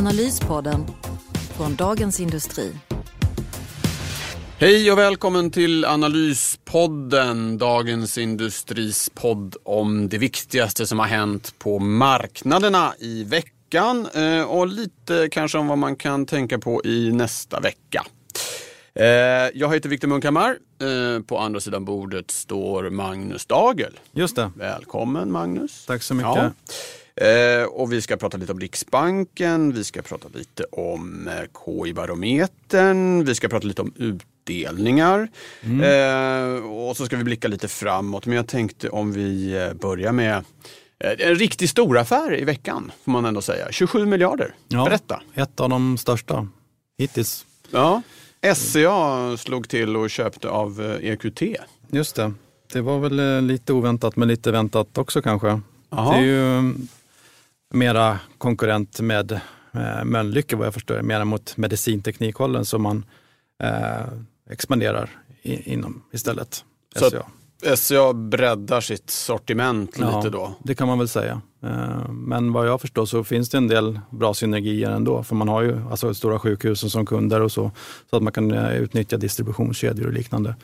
Analyspodden från Dagens Industri. Hej och välkommen till Analyspodden, Dagens Industris podd om det viktigaste som har hänt på marknaderna i veckan eh, och lite kanske om vad man kan tänka på i nästa vecka. Eh, jag heter Viktor Munkhammar. Eh, på andra sidan bordet står Magnus Dagel. Just det. Välkommen Magnus. Tack så mycket. Ja. Eh, och vi ska prata lite om Riksbanken, vi ska prata lite om eh, KI-barometern, vi ska prata lite om utdelningar. Mm. Eh, och så ska vi blicka lite framåt. Men jag tänkte om vi börjar med en riktigt stor affär i veckan, får man ändå säga. 27 miljarder. Ja, Berätta. Ett av de största hittills. Ja. SCA slog till och köpte av EQT. Just det. Det var väl lite oväntat men lite väntat också kanske. Jaha. Det är ju mera konkurrent med eh, Mölnlycke vad jag förstår, mera mot medicinteknikhållen som man eh, expanderar i, inom istället. Så SCA. SCA breddar sitt sortiment lite då. Det kan man väl säga. Eh, Men vad jag förstår så finns det en del bra synergier ändå. För man har ju alltså stora sjukhusen som kunder och så. Så att man kan eh, utnyttja distributionskedjor och liknande.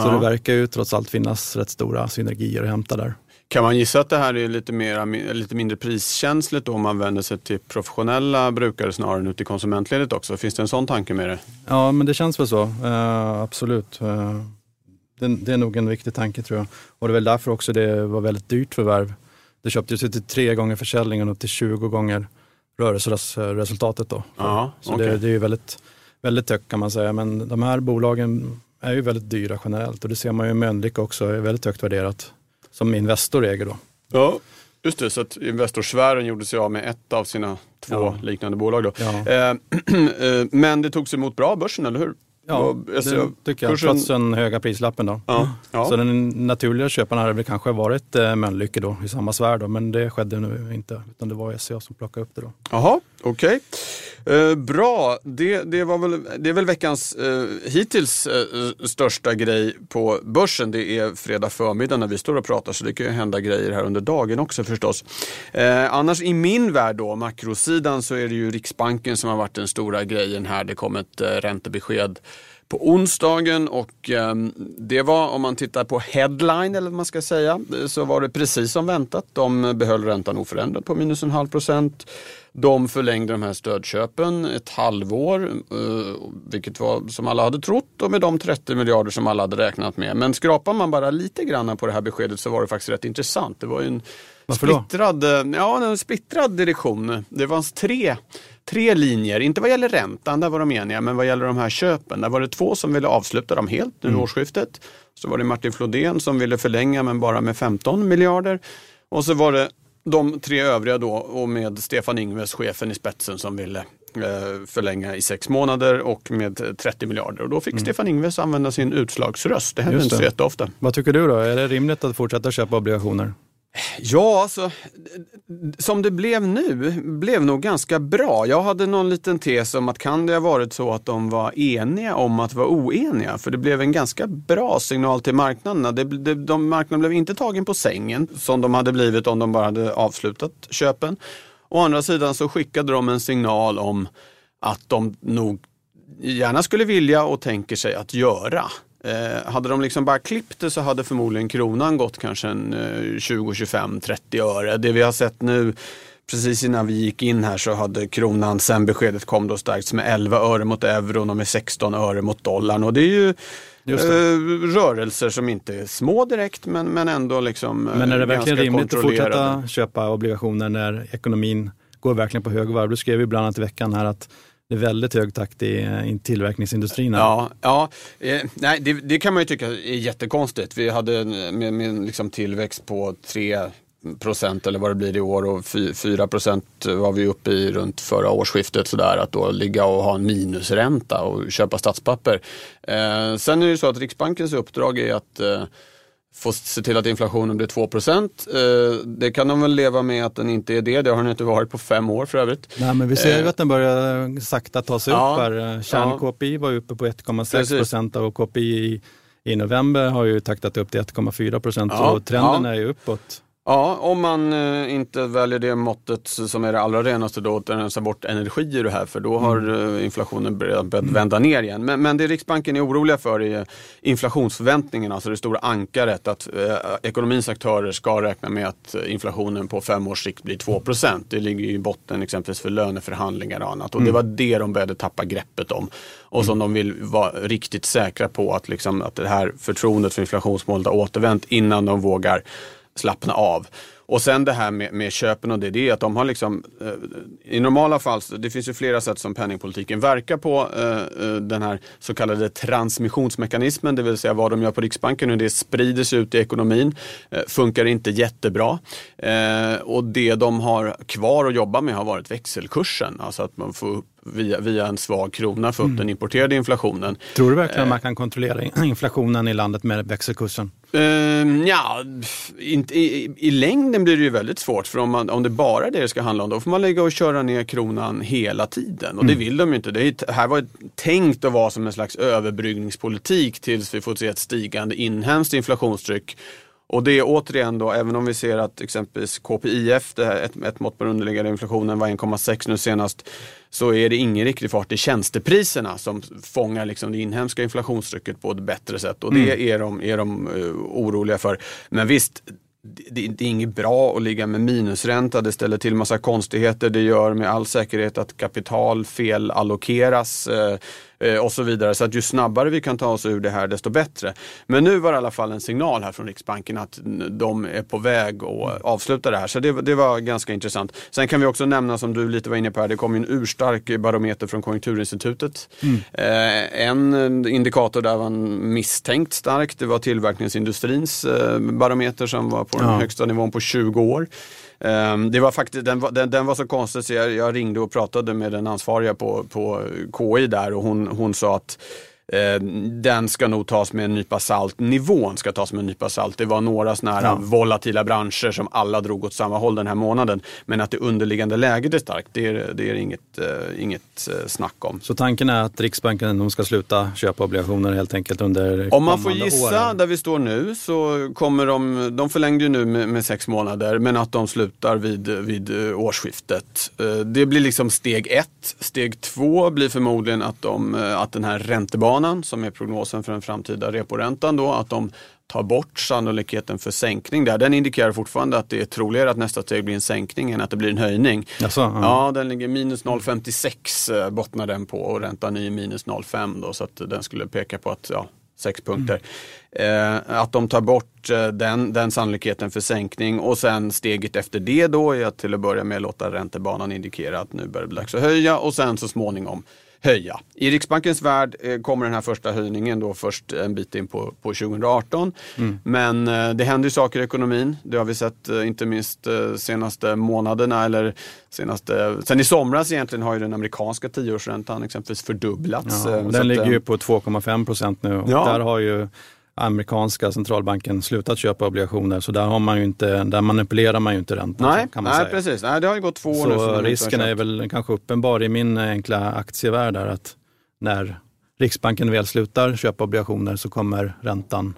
Så Ja. det verkar ju trots allt finnas rätt stora synergier att hämta där. Kan man gissa att det här är lite, mera, lite mindre priskänsligt då om man vänder sig till professionella brukare snarare än ut i konsumentledet också? Finns det en sån tanke med det? Ja, men det känns väl så. Eh, absolut. Eh, det, det är nog en viktig tanke tror jag. Och det är väl därför också det var väldigt dyrt förvärv. Det köptes ju till tre gånger försäljningen och till 20 gånger rörelseresultatet. Då. Ja, Så okej. det, det är ju väldigt, väldigt högt kan man säga. Men de här bolagen är ju väldigt dyra generellt och det ser man ju Mölnlycke också är väldigt högt värderat som Investor äger då. Ja, just det. Så att Investorsfären gjorde sig av med ett av sina två Ja. liknande bolag. Då. Ja. Eh, eh, men det togs emot bra börsen, eller hur? Ja, SCA det tycker jag, kursen- trots den höga prislappen. Då. Ja, ja. Så den naturliga köparen hade väl kanske varit eh, Mölnlycke då, i samma sfär, då, men det skedde nu inte. Utan det var SCA som plockade upp det. Då. Jaha, okej. Eh, bra, det, det, var väl, det är väl veckans eh, hittills eh, största grej på börsen. Det är fredag förmiddag när vi står och pratar så det kan ju hända grejer här under dagen också förstås. Eh, annars i min värld då, makrosidan, så är det ju Riksbanken som har varit den stora grejen här. Det kom ett eh, räntebesked på onsdagen och eh, det var, om man tittar på headline eller vad man ska säga, så var det precis som väntat. De behöll räntan oförändrad på minus en halv procent. De förlängde de här stödköpen ett halvår, eh, vilket var som alla hade trott och med de 30 miljarder som alla hade räknat med. Men skrapar man bara lite grann på det här beskedet så var det faktiskt rätt intressant. Det var en Varför splittrad, eh, ja, en splittrad direktion. Det fanns tre, tre linjer, inte vad gäller räntan, där var de eniga, men vad gäller de här köpen, där var det två som ville avsluta dem helt nu Mm. årsskiftet. Så var det Martin Flodén som ville förlänga men bara med 15 miljarder. Och så var det de tre övriga då och med Stefan Ingves, chefen i spetsen, som ville eh, förlänga i sex månader och med 30 miljarder. Och då fick Stefan Ingves använda sin utslagsröst. Det händer Mm. Inte så jätteofta. Vad tycker du då? Är det rimligt att fortsätta köpa obligationer? Ja, alltså, som det blev nu blev nog ganska bra. Jag hade någon liten tes om att kan det ha varit så att de var eniga om att vara oeniga? För det blev en ganska bra signal till marknaderna. Det, det, de, marknaden blev inte tagen på sängen som de hade blivit om de bara hade avslutat köpen. Å andra sidan så skickade de en signal om att de nog gärna skulle vilja och tänker sig att göra. Eh, hade de liksom bara klippt det så hade förmodligen kronan gått kanske en eh, 20, 25, 30 öre. Det vi har sett nu Precis innan vi gick in här så hade kronan sen beskedet kom då stärkts med 11 öre mot euron och med 16 öre mot dollarn. Och det är ju Just eh, det. rörelser som inte är små direkt men, men ändå liksom eh, Men är det verkligen rimligt att fortsätta köpa obligationer när ekonomin går verkligen på högvarv? Du skrev ju bland annat i veckan här att det är väldigt hög takt i, eh, i tillverkningsindustrin. Ja, ja eh, nej, det, det kan man ju tycka är jättekonstigt. Vi hade en- med, med liksom tillväxt på 3 procent eller vad det blir i år och 4 procent var vi uppe i runt förra årsskiftet. Sådär, att då ligga och ha en minusränta och köpa statspapper. Eh, sen är det så att Riksbankens uppdrag är att eh, få se till att inflationen blir 2 procent. Eh, det kan de väl leva med att den inte är det. Det har den inte varit på fem år för övrigt. Nej, men vi ser ju eh, att den börjar sakta ta sig ja, upp här. Kärn-KPI var uppe på 1,6 procent och KPI i, i november har ju taktat upp till 1,4 procent ja, och trenden ja. är ju uppåt. Ja, om man eh, inte väljer det måttet som är det allra renaste då, att rensa bort energi ur det här, för då har mm. eh, inflationen börjat, börjat mm. vända ner igen. Men, men det Riksbanken är oroliga för är inflationsförväntningarna, alltså det stora ankaret att eh, ekonomins aktörer ska räkna med att inflationen på fem års sikt blir 2% Det ligger i botten exempelvis för löneförhandlingar och annat. Och mm. det var det de började tappa greppet om. Och som mm. de vill vara riktigt säkra på att, liksom, att det här förtroendet för inflationsmålet har återvänt innan de vågar slappna av. Och sen det här med, med köpen och det, det är att de har liksom, eh, i normala fall, det finns ju flera sätt som penningpolitiken verkar på. Eh, eh, den här så kallade transmissionsmekanismen, det vill säga vad de gör på Riksbanken, hur det sprider sig ut i ekonomin, eh, funkar inte jättebra. Eh, och det de har kvar att jobba med har varit växelkursen, alltså att man får upp via, via en svag krona få upp mm. den importerade inflationen. Tror du verkligen att man kan kontrollera inflationen i landet med växelkursen? Uh, ja, inte, i, i, längden blir det ju väldigt svårt för om, man, om det bara är det det ska handla om då får man lägga och köra ner kronan hela tiden och mm. det vill de ju inte. Det här var tänkt att vara som en slags överbryggningspolitik tills vi får se ett stigande inhemskt inflationstryck och det är återigen då, även om vi ser att exempelvis KPIF, det här, ett, ett mått på den underliggande inflationen var 1,6 nu senast, så är det ingen riktig fart i tjänstepriserna som fångar liksom det inhemska inflationstrycket på ett bättre sätt. Och det mm. är de, är de uh, oroliga för. Men visst, det, det, är inget bra att ligga med minusränta, det ställer till massa konstigheter, det gör med all säkerhet att kapital felallokeras. Eh, och så vidare. Så att ju snabbare vi kan ta oss ur det här desto bättre. Men nu var det i alla fall en signal här från Riksbanken att de är på väg att avsluta det här. Så det, det var ganska intressant. Sen kan vi också nämna som du lite var inne på här, det kom en urstark barometer från Konjunkturinstitutet. Mm. Eh, en indikator där var misstänkt stark, det var tillverkningsindustrins eh, barometer som var på ja. den högsta nivån på 20 år. Ehm, det var faktiskt, den, den, den, var så konstig så jag, jag, ringde och pratade med den ansvariga på, på KI där och hon, hon sa att den ska nog tas med en nypa salt. Nivån ska tas med en nypa salt. Det var några sådana här ja. volatila branscher som alla drog åt samma håll den här månaden. Men att det underliggande läget är starkt, det är, det är inget, uh, inget uh, snack om. Så tanken är att Riksbanken de ska sluta köpa obligationer helt enkelt under Om man får gissa år. där vi står nu så kommer de, de förlängde ju nu med, med, sex månader, men att de slutar vid, vid årsskiftet. Uh, det blir liksom steg ett. Steg två blir förmodligen att, de, att den här räntebanan räntebanan som är prognosen för den framtida reporäntan då, att de tar bort sannolikheten för sänkning där. Den indikerar fortfarande att det är troligare att nästa steg blir en sänkning än att det blir en höjning. Jaså, ja. ja, den ligger minus 0,56 eh, bottnar den på och räntan är minus 0,5 då så att den skulle peka på att ja, sex punkter. Mm. Eh, att de tar bort eh, den, den sannolikheten för sänkning och sen steget efter det då är att till att börja med låta räntebanan indikera att nu börjar det bli dags att höja och sen så småningom höja. I Riksbankens värld eh, kommer den här första höjningen då först en bit in på, på 2018. Mm. Men eh, det händer ju saker i ekonomin. Det har vi sett eh, inte minst senaste månaderna eller senaste, sen i somras egentligen har ju den amerikanska tioårsräntan exempelvis fördubblats. Ja, den ligger ju på 2,5 procent nu. Ja. Där har ju amerikanska centralbanken slutat köpa obligationer så där, har man ju inte, där manipulerar man ju inte räntan. Nej, kan man nej säga. precis. Nej, det har ju gått två år så nu. Så risken är väl kanske uppenbar i min enkla aktievärld där att när Riksbanken väl slutar köpa obligationer så kommer räntan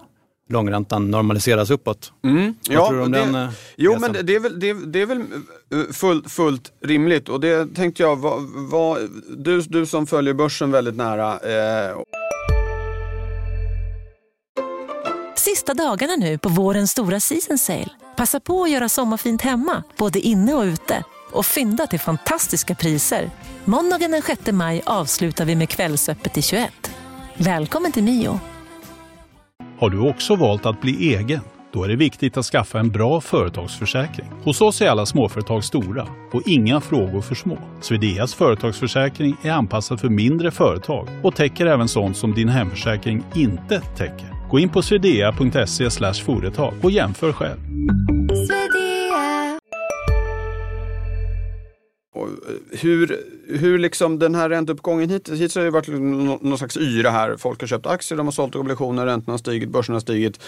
långräntan normaliseras uppåt. Mm. Vad ja, tror du om det, den? Eh, jo, men det är väl, det, det är väl eh, fullt, fullt rimligt och det tänkte jag, vad, vad, du, du som följer börsen väldigt nära eh, Sista dagarna nu på vårens stora season sale. Passa på att göra sommarfint hemma, både inne och ute. Och fynda till fantastiska priser. Måndagen den 6 maj avslutar vi med Kvällsöppet i 21. Välkommen till Mio. Har du också valt att bli egen? Då är det viktigt att skaffa en bra företagsförsäkring. Hos oss är alla småföretag stora och inga frågor för små. Swedeas företagsförsäkring är anpassad för mindre företag och täcker även sånt som din hemförsäkring inte täcker. Gå in på swedea.se företag och jämför själv. Eh, hur hur liksom den här ränteuppgången hittills, hittills har det varit någon, någon slags yra här. Folk har köpt aktier, de har sålt obligationer, räntorna har stigit, börsen har stigit.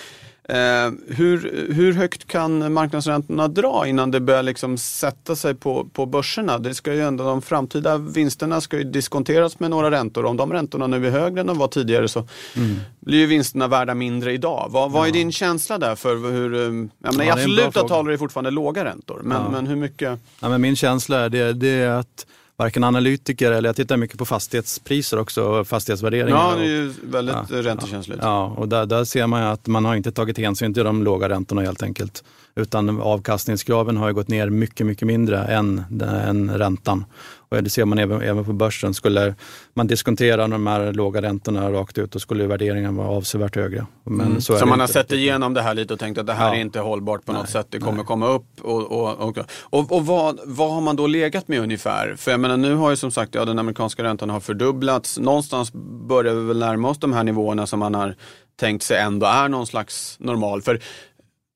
Eh, hur, hur högt kan marknadsräntorna dra innan det börjar liksom sätta sig på, på börserna? Det ska ju ändå, de framtida vinsterna ska ju diskonteras med några räntor. Om de räntorna nu är högre än de var tidigare så mm. blir ju vinsterna värda mindre idag. Vad, vad är din känsla där för hur, eh, jag menar, ja, i absoluta tal är det fortfarande låga räntor, men, ja. men hur mycket? Ja, men min känsla är det, det är att varken analytiker eller jag tittar mycket på fastighetspriser också, fastighetsvärderingar. Ja, det är ju väldigt ja, räntekänsligt. Ja, och där, där ser man att man har inte tagit hänsyn till de låga räntorna helt enkelt. Utan avkastningskraven har gått ner mycket, mycket mindre än, än räntan. Och det ser man även, även på börsen. Skulle man diskontera de här låga räntorna rakt ut, då skulle värderingen vara avsevärt högre. Men mm. så, så man har sett igenom det här lite och tänkt att det här ja. är inte hållbart på nej, något sätt. Det kommer nej. komma upp. Och, och, och, och, och vad, vad har man då legat med ungefär? För jag menar nu har ju som sagt ja, den amerikanska räntan har fördubblats. Någonstans börjar vi väl närma oss de här nivåerna som man har tänkt sig ändå är någon slags normal. För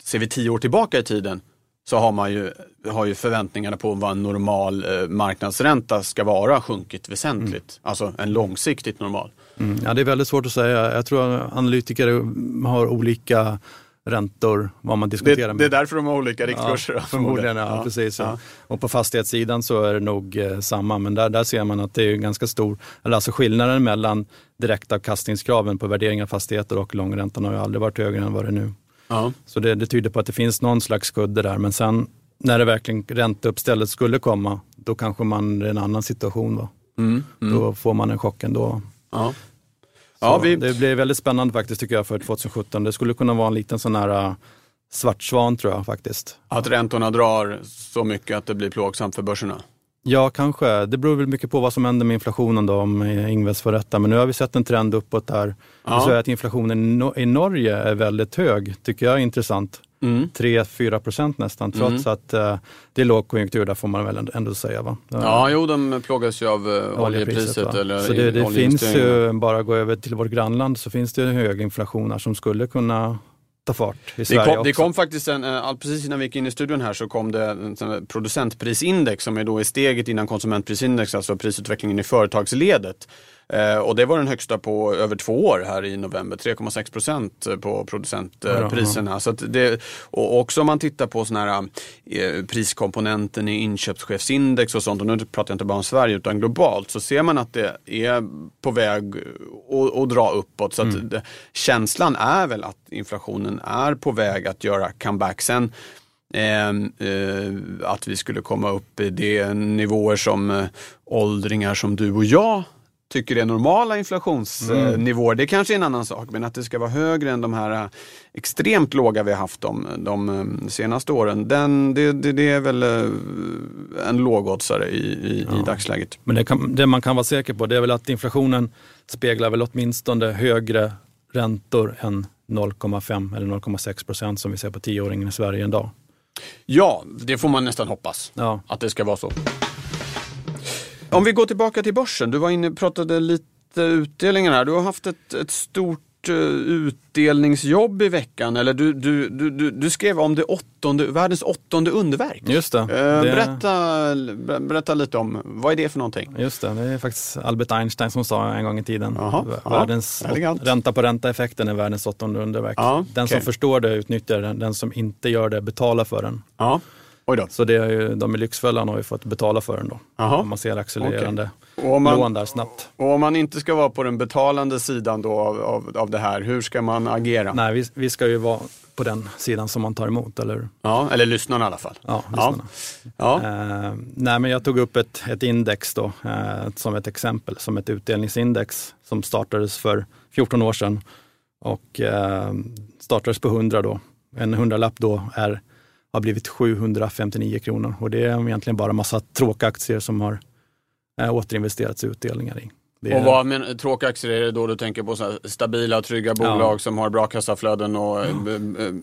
ser vi tio år tillbaka i tiden så har man ju, har ju förväntningarna på vad en normal eh, marknadsränta ska vara sjunkit väsentligt. Mm. Alltså en långsiktigt normal. Mm. Ja, det är väldigt svårt att säga. Jag tror att analytiker har olika räntor, vad man diskuterar det, med. Det är därför de har olika riktkurser? Ja, förmodligen, ja, ja, precis. Ja. Och på fastighetssidan så är det nog eh, samma, men där, där ser man att det är ganska stor, eller alltså skillnaden mellan direktavkastningskraven på värdering av fastigheter och långräntan har ju aldrig varit högre än vad det är nu. Ja. Så det, det tyder på att det finns någon slags kudde där. Men sen när det verkligen ränteuppstället skulle komma, då kanske man är i en annan situation. Då, mm, mm. då får man en chock ändå. Ja. Ja, vi... Det blir väldigt spännande faktiskt tycker jag för 2017. Det skulle kunna vara en liten sån här uh, svart svan tror jag faktiskt. Att räntorna drar så mycket att det blir plågsamt för börserna? Ja, kanske. Det beror väl mycket på vad som händer med inflationen då, om Ingves får rätta. Men nu har vi sett en trend uppåt där. Ja. Så att inflationen i Norge är väldigt hög, tycker jag är intressant. Mm. 3-4 procent nästan, trots mm. att uh, det är lågkonjunktur, där får man väl ändå säga. Va? Ja, jo, de plågas ju av uh, oljepriset. eller så det, det finns ju, bara gå över till vårt grannland, så finns det hög inflation här som skulle kunna ta fart i Sverige det kom, också. Det kom faktiskt en, eh, precis innan vi gick in i studion här så kom det en producentprisindex som är då i steget innan konsumentprisindex, alltså prisutvecklingen i företagsledet. Eh, och det var den högsta på över två år här i november, 3,6 procent på producentpriserna. Ja, Så det, och också om man tittar på såna här, eh, priskomponenten i inköpschefsindex och sånt, och nu pratar jag inte bara om Sverige utan globalt, så ser man att det är på väg att, att dra uppåt. Så mm. det, känslan är väl att inflationen är på väg att göra comeback. Sen Eh, eh, att vi skulle komma upp i de nivåer som eh, åldringar som du och jag tycker är normala inflationsnivåer, mm. det kanske är en annan sak. Men att det ska vara högre än de här äh, extremt låga vi har haft de, de äh, senaste åren, den, det, det, det är väl äh, en lågoddsare i, i, ja. i dagsläget. Men det, kan, det, man kan vara säker på det är väl att inflationen speglar väl åtminstone högre räntor än 0,5 eller 0,6 procent som vi ser på tioåringen i Sverige idag. Ja, det får man nästan hoppas ja. att det ska vara så. Om vi går tillbaka till börsen. Du var inne pratade lite utdelningar här. Du har haft ett, ett stort uh, utdelningsjobb i veckan. Eller du, du, du, du, skrev om det åttonde, världens åttonde underverk. Just det. Uh, det... Berätta, berätta lite om, vad är det för någonting? Just det, det är faktiskt Albert Einstein som sa en gång i tiden. Aha, världens ja, ränta på ränta-effekten är världens åttonde underverk. Ja, den okay. som förstår det utnyttjar den, den som inte gör det betalar för den. Ja. Så det är ju, de i Lyxfällan har ju fått betala för den då. Aha. Om man ser accelererande okay. man, lån där snabbt. Och om man inte ska vara på den betalande sidan då av, av, av det här, hur ska man agera? Nej, vi, vi ska ju vara på den sidan som man tar emot, eller Ja, eller lyssnarna i alla fall. Ja, lyssnarna. Ja. Eh, nej, men jag tog upp ett, ett index då, eh, som ett exempel, som ett utdelningsindex som startades för 14 år sedan och eh, startades på 100 då. En hundralapp då är har blivit 759 kronor och det är egentligen bara massa tråkiga aktier som har äh, återinvesterats i utdelningar i. Det och vad men, tråkiga aktier är det då du tänker på så stabila och trygga bolag ja. som har bra kassaflöden och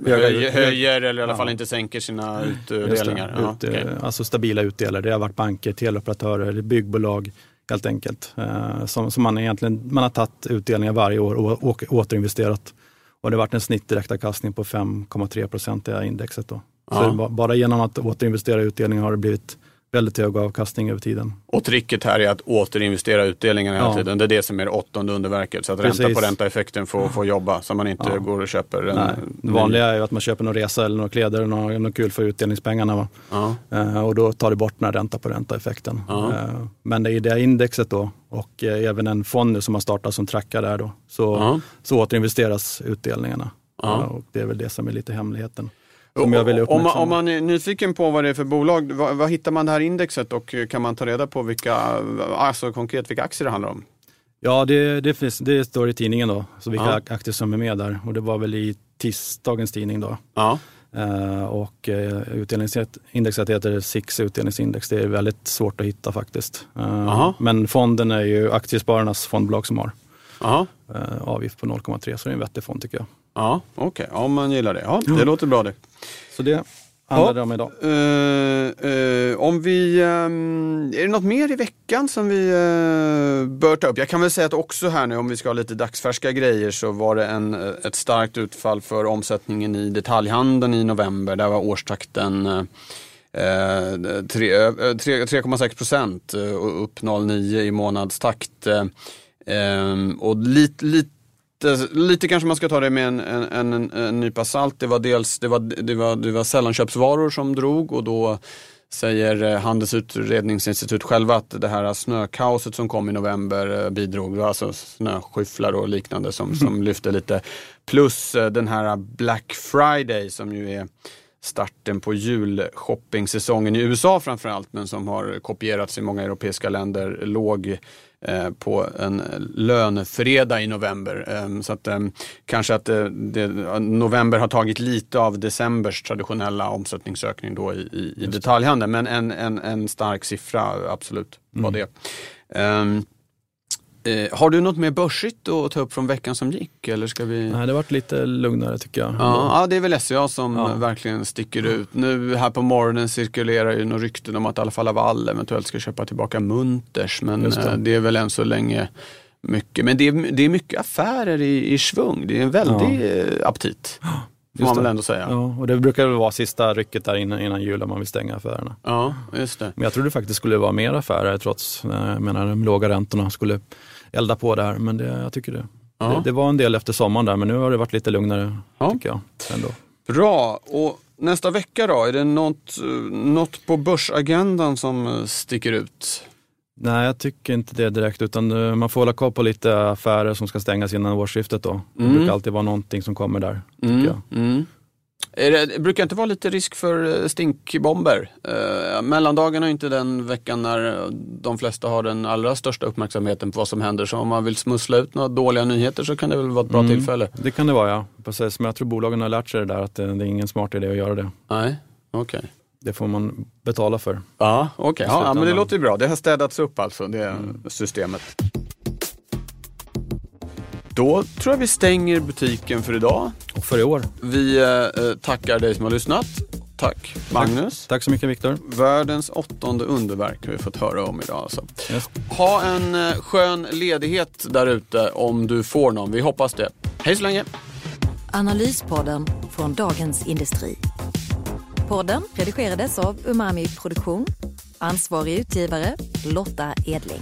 ja. höjer, höjer eller i alla fall inte sänker sina utdelningar? Ja, Ut, okay. Alltså stabila utdelare, det har varit banker, teleoperatörer, byggbolag helt enkelt. Eh, som, som man egentligen man har tagit utdelningar varje år och återinvesterat. Och det har varit en snittdirektavkastning på 5,3 procent i indexet. Då. Ja. Så bara genom att återinvestera i utdelning har det blivit väldigt hög avkastning över tiden. Och tricket här är att återinvestera utdelningarna hela Ja. tiden. Det är det som är det åttonde underverket. Så att ränta Precis. på ränta-effekten får, får jobba så man inte Ja. går och köper en Nej, det vanliga är ju att man köper någon resa eller några kläder eller något, något kul för utdelningspengarna. Ja. Eh, och då tar det bort den här ränta på ränta-effekten. Eh, men det är det indexet då och eh, även en fond nu som har startat som trackar där då. Så, så återinvesteras utdelningarna. Eh, och det är väl det som är lite hemligheten. Vill om, man, uppmärksamma. om man är nyfiken på vad det är för bolag, vad, vad hittar man det här indexet och eh, kan man ta reda på vilka, alltså konkret vilka aktier det handlar om? Ja, det, det, finns, det står i tidningen då, så vilka Ja. aktier som är med där. Och det var väl i tisdagens tidning då. Ja. Eh, och uh, utdelningsindexet heter SIX utdelningsindex. Det är väldigt svårt att hitta faktiskt. Eh, Aha. men fonden är ju Aktiespararnas fondbolag som har eh, avgift på 0,3 så det är en vettig fond tycker jag. Ja, okej. Om man gillar det. Ja, det låter bra det. Så det handlar det om idag. Eh, eh, om vi, ehm, är det något mer i veckan som vi eh, bör ta upp? Jag kan väl säga att också här nu om vi ska ha lite dagsfärska grejer så var det en, ett starkt utfall för omsättningen i detaljhandeln i november. Där var årstakten eh, eh, tre- eh, tre- 3,6 procent och upp 0,9 i månadstakt. Eh, ehm, och lite, lite Lite, lite kanske man ska ta det med en, en, en, en nypa salt. Det var dels det var, det var, det var sällanköpsvaror som drog och då säger eh, Handels utredningsinstitut själva att det här snökaoset som kom i november eh, bidrog. Alltså snöskyfflar och liknande som, som lyfte lite. Plus eh, den här Black Friday som ju är starten på julshoppingsäsongen i USA framförallt men som har kopierats i många europeiska länder låg på en lönefredag i november. Eh, så att eh, kanske att eh, det, november har tagit lite av decembers traditionella omsättningsökning då i, i, i detaljhandeln. Men en, en, en stark siffra, absolut, var det. Eh, har du något mer börsigt att ta upp från veckan som gick? Eller ska vi... Nej, det har varit lite lugnare tycker jag. Ja, ja, det är väl SCA som Ja. verkligen sticker ut. Nu här på morgonen cirkulerar ju några rykten om att i alla fall Laval eventuellt ska köpa tillbaka Munters. Men det. det. det är väl än så länge mycket. Men det är, det är mycket affärer i, i svung. Det är en väldig ja. aptit. Får man väl ändå säga. Ja, Ja, och det brukar väl vara sista rycket där innan, innan jul om man vill stänga affärerna. just det. Men jag trodde faktiskt skulle vara mer affärer trots eh, jag menar, de låga räntorna skulle elda på där. Men det, jag tycker det. Ja. det. Det var en del efter sommaren där men nu har det varit lite lugnare Ja. tycker jag. Ändå. Bra. Och nästa vecka då? Är det något, något på börsagendan som eh, sticker ut? Nej, jag tycker inte det direkt utan eh, man får hålla koll på lite affärer som ska stängas innan årsskiftet då. Det Mm. brukar alltid vara någonting som kommer där. Mm, jag. mm. Det, brukar inte vara lite risk för eh, stinkbomber? Eh, mellandagen är inte den veckan när eh, de flesta har den allra största uppmärksamheten på vad som händer. Så om man vill smussla ut några dåliga nyheter så kan det väl vara ett bra Mm. tillfälle? Det kan det vara ja. Precis, men jag tror bolagen har lärt sig det där att det, det är ingen smart idé att göra det. Nej, okej. Det får man betala för. Ja, okej. Ja, ja, men det låter ju bra. Det har städats upp alltså, det systemet. Då tror jag vi stänger butiken för idag. Och för i år. Vi eh, tackar dig som har lyssnat. Tack Magnus. Tack så mycket Viktor. Världens åttonde underverk har vi fått höra om idag. Alltså. Yes. Ha en eh, skön ledighet där ute om du får någon. Vi hoppas det. Hej så länge! Analyspodden från Dagens Industri. Podden redigerades av Umami Produktion. Ansvarig utgivare Lotta Edling.